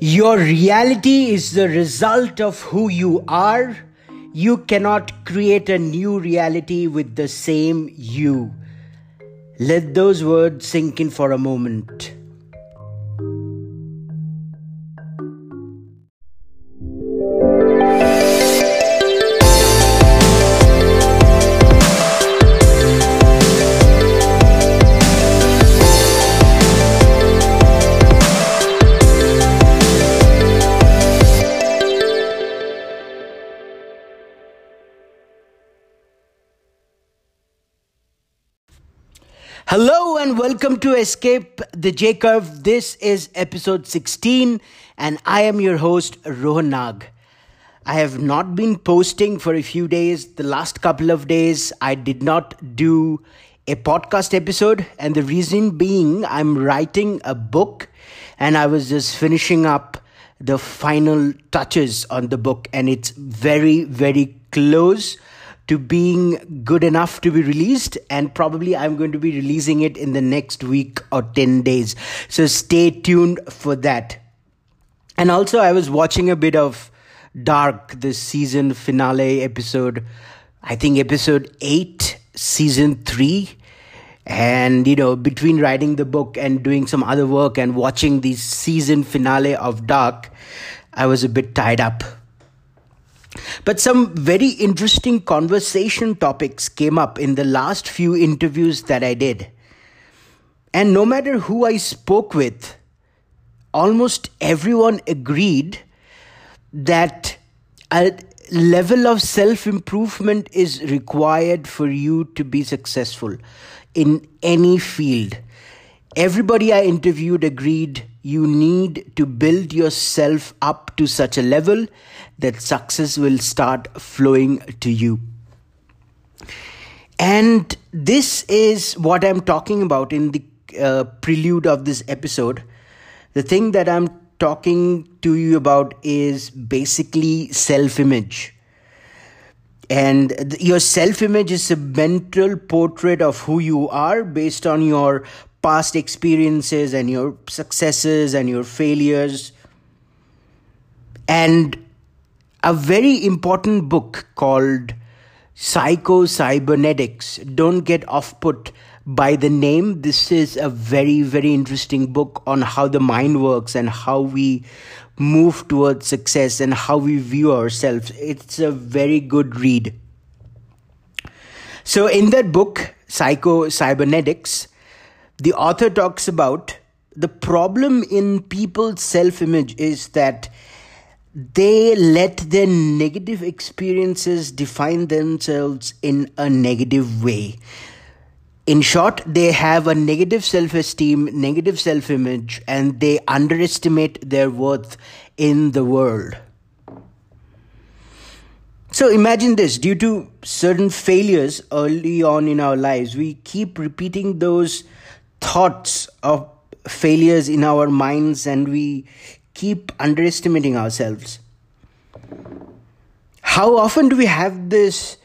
Your reality is the result of who you are. You cannot create a new reality with the same you. Let those words sink in for a moment. Hello and welcome to Escape the J Curve. This is episode 16, and I am your host, Rohan Nag. I have not been posting for a few days. The last couple of days, I did not do a podcast episode, and the reason being, I'm writing a book and I was just finishing up the final touches on the book, and it's very, very close to being good enough to be released and probably i'm going to be releasing it in the next week or 10 days. So stay tuned for that. And also i was watching a bit of dark this season finale episode i think episode 8 season 3 and you know between writing the book and doing some other work and watching the season finale of dark i was a bit tied up but some very interesting conversation topics came up in the last few interviews that I did. And no matter who I spoke with, almost everyone agreed that a level of self improvement is required for you to be successful in any field. Everybody I interviewed agreed you need to build yourself up to such a level that success will start flowing to you. And this is what I'm talking about in the uh, prelude of this episode. The thing that I'm talking to you about is basically self image. And th- your self image is a mental portrait of who you are based on your past experiences and your successes and your failures. And a very important book called Psycho Cybernetics. Don't get off put by the name. This is a very, very interesting book on how the mind works and how we move towards success and how we view ourselves. It's a very good read. So, in that book, Psycho Cybernetics, the author talks about the problem in people's self image is that they let their negative experiences define themselves in a negative way. In short, they have a negative self esteem, negative self image, and they underestimate their worth in the world. So imagine this due to certain failures early on in our lives, we keep repeating those thoughts of failures in our minds and we keep underestimating ourselves. How often do we have this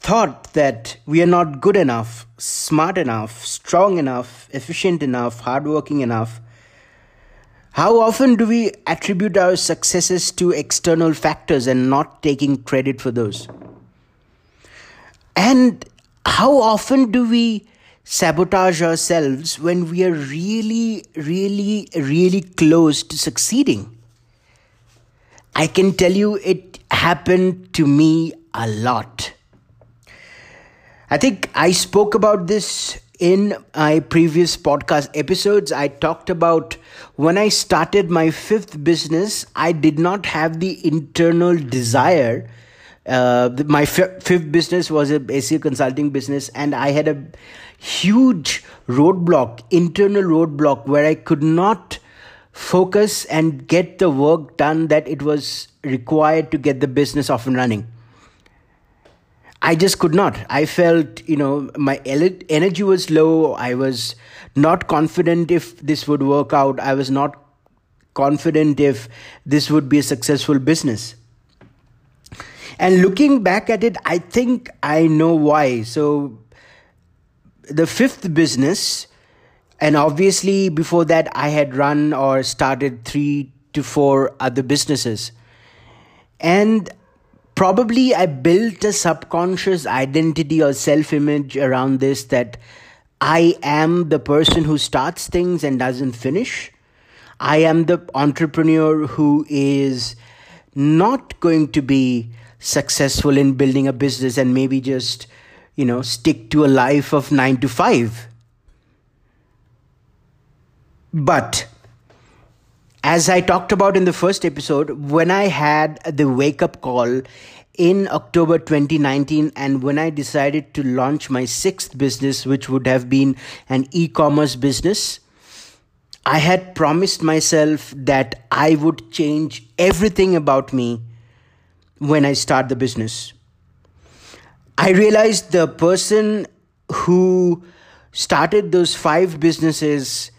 thought that we are not good enough, smart enough, strong enough, efficient enough, hardworking enough? How often do we attribute our successes to external factors and not taking credit for those? And how often do we sabotage ourselves when we are really, really, really close to succeeding. I can tell you it happened to me a lot. I think I spoke about this in my previous podcast episodes. I talked about when I started my fifth business, I did not have the internal desire. Uh, my f- fifth business was a basic consulting business, and I had a huge roadblock, internal roadblock, where I could not focus and get the work done that it was required to get the business off and running. I just could not. I felt, you know, my energy was low. I was not confident if this would work out. I was not confident if this would be a successful business. And looking back at it, I think I know why. So, the fifth business, and obviously before that, I had run or started three to four other businesses. And probably I built a subconscious identity or self image around this that I am the person who starts things and doesn't finish. I am the entrepreneur who is not going to be successful in building a business and maybe just, you know, stick to a life of nine to five. But as I talked about in the first episode, when I had the wake up call in October 2019, and when I decided to launch my sixth business, which would have been an e commerce business, I had promised myself that I would change everything about me when I start the business. I realized the person who started those five businesses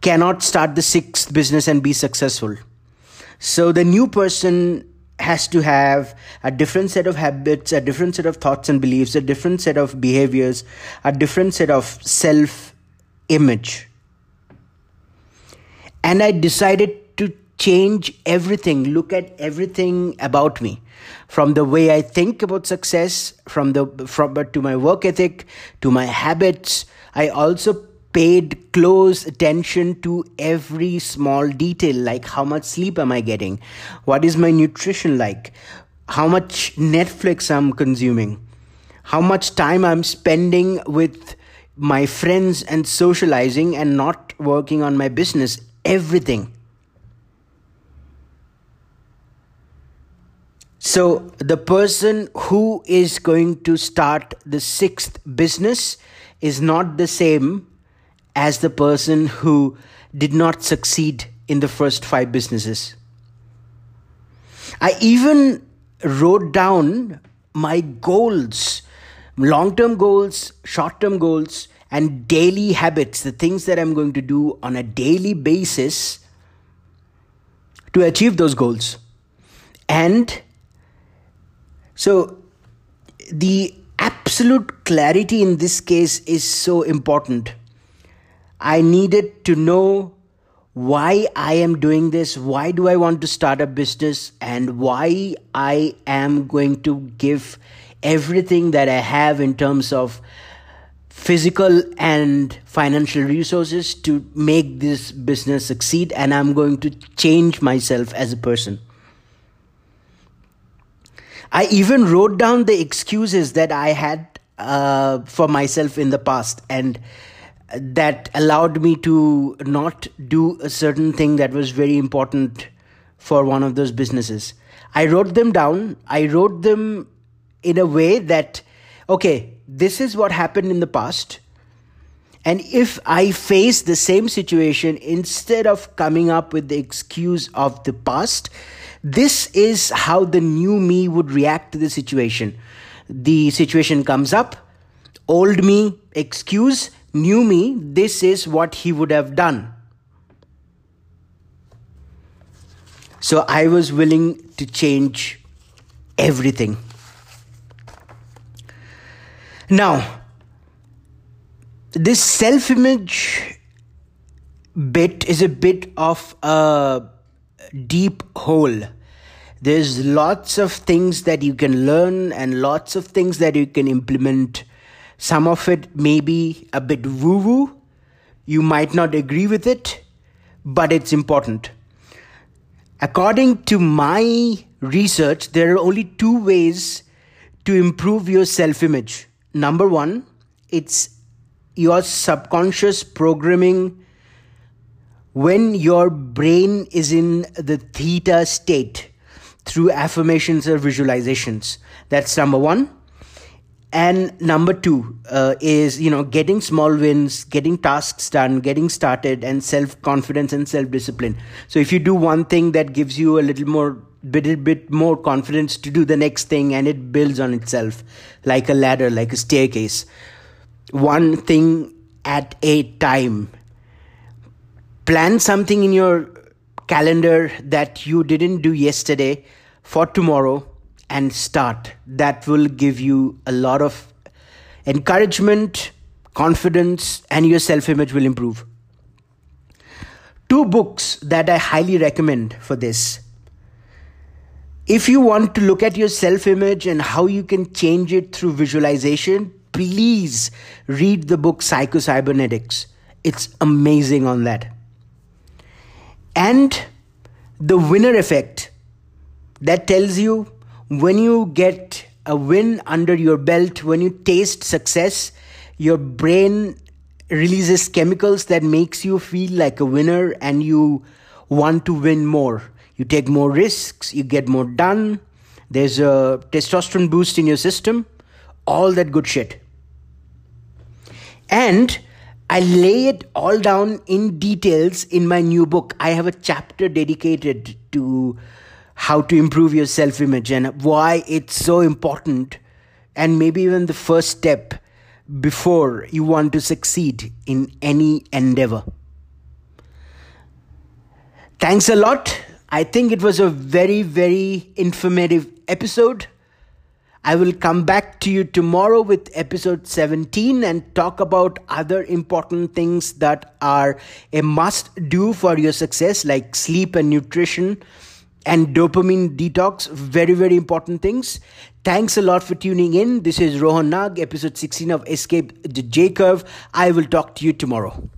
cannot start the sixth business and be successful. So the new person has to have a different set of habits, a different set of thoughts and beliefs, a different set of behaviors, a different set of self image. And I decided change everything, look at everything about me from the way I think about success, from the from but to my work ethic, to my habits. I also paid close attention to every small detail like how much sleep am I getting? What is my nutrition like? How much Netflix I'm consuming? How much time I'm spending with my friends and socializing and not working on my business? Everything. So, the person who is going to start the sixth business is not the same as the person who did not succeed in the first five businesses. I even wrote down my goals, long term goals, short term goals, and daily habits, the things that I'm going to do on a daily basis to achieve those goals. And so the absolute clarity in this case is so important I needed to know why I am doing this, why do I want to start a business, and why I am going to give everything that I have in terms of physical and financial resources to make this business succeed, and I'm going to change myself as a person. I even wrote down the excuses that I had uh, for myself in the past, and that allowed me to not do a certain thing that was very important for one of those businesses. I wrote them down. I wrote them in a way that, okay, this is what happened in the past. And if I face the same situation, instead of coming up with the excuse of the past, this is how the new me would react to the situation. The situation comes up, old me, excuse, new me, this is what he would have done. So I was willing to change everything. Now, this self image bit is a bit of a deep hole. There's lots of things that you can learn and lots of things that you can implement some of it may be a bit woo woo. You might not agree with it, but it's important. According to my research, there are only two ways to improve your self image. Number one, it's your subconscious programming when your brain is in the theta state through affirmations or visualizations. That's number one. And number two uh, is you know getting small wins getting tasks done getting started and self confidence and self discipline so if you do one thing that gives you a little more bit bit more confidence to do the next thing and it builds on itself like a ladder like a staircase. One thing at a time plan something in your calendar that you didn't do yesterday for tomorrow and start. That will give you a lot of encouragement, confidence, and your self image will improve. two books that I highly recommend for this. If you want to look at your self image and how you can change it through visualization, please read the book Psycho-Cybernetics. It's amazing on that. And the winner effect that tells you when you get a win under your belt, when you taste success, your brain releases chemicals that makes you feel like a winner and you want to win more. You take more risks, you get more done. There's a testosterone boost in your system, all that good shit. And I lay it all down in details in my new book. I have a chapter dedicated to how to improve your self image and why it's so important, and maybe even the first step before you want to succeed in any endeavor. Thanks a lot. I think it was a very, very informative episode. I will come back to you tomorrow with episode 17 and talk about other important things that are a must do for your success, like sleep and nutrition and dopamine detox. Very, very important things. Thanks a lot for tuning in. This is Rohan Nag, episode 16 of Escape the J Curve. I will talk to you tomorrow.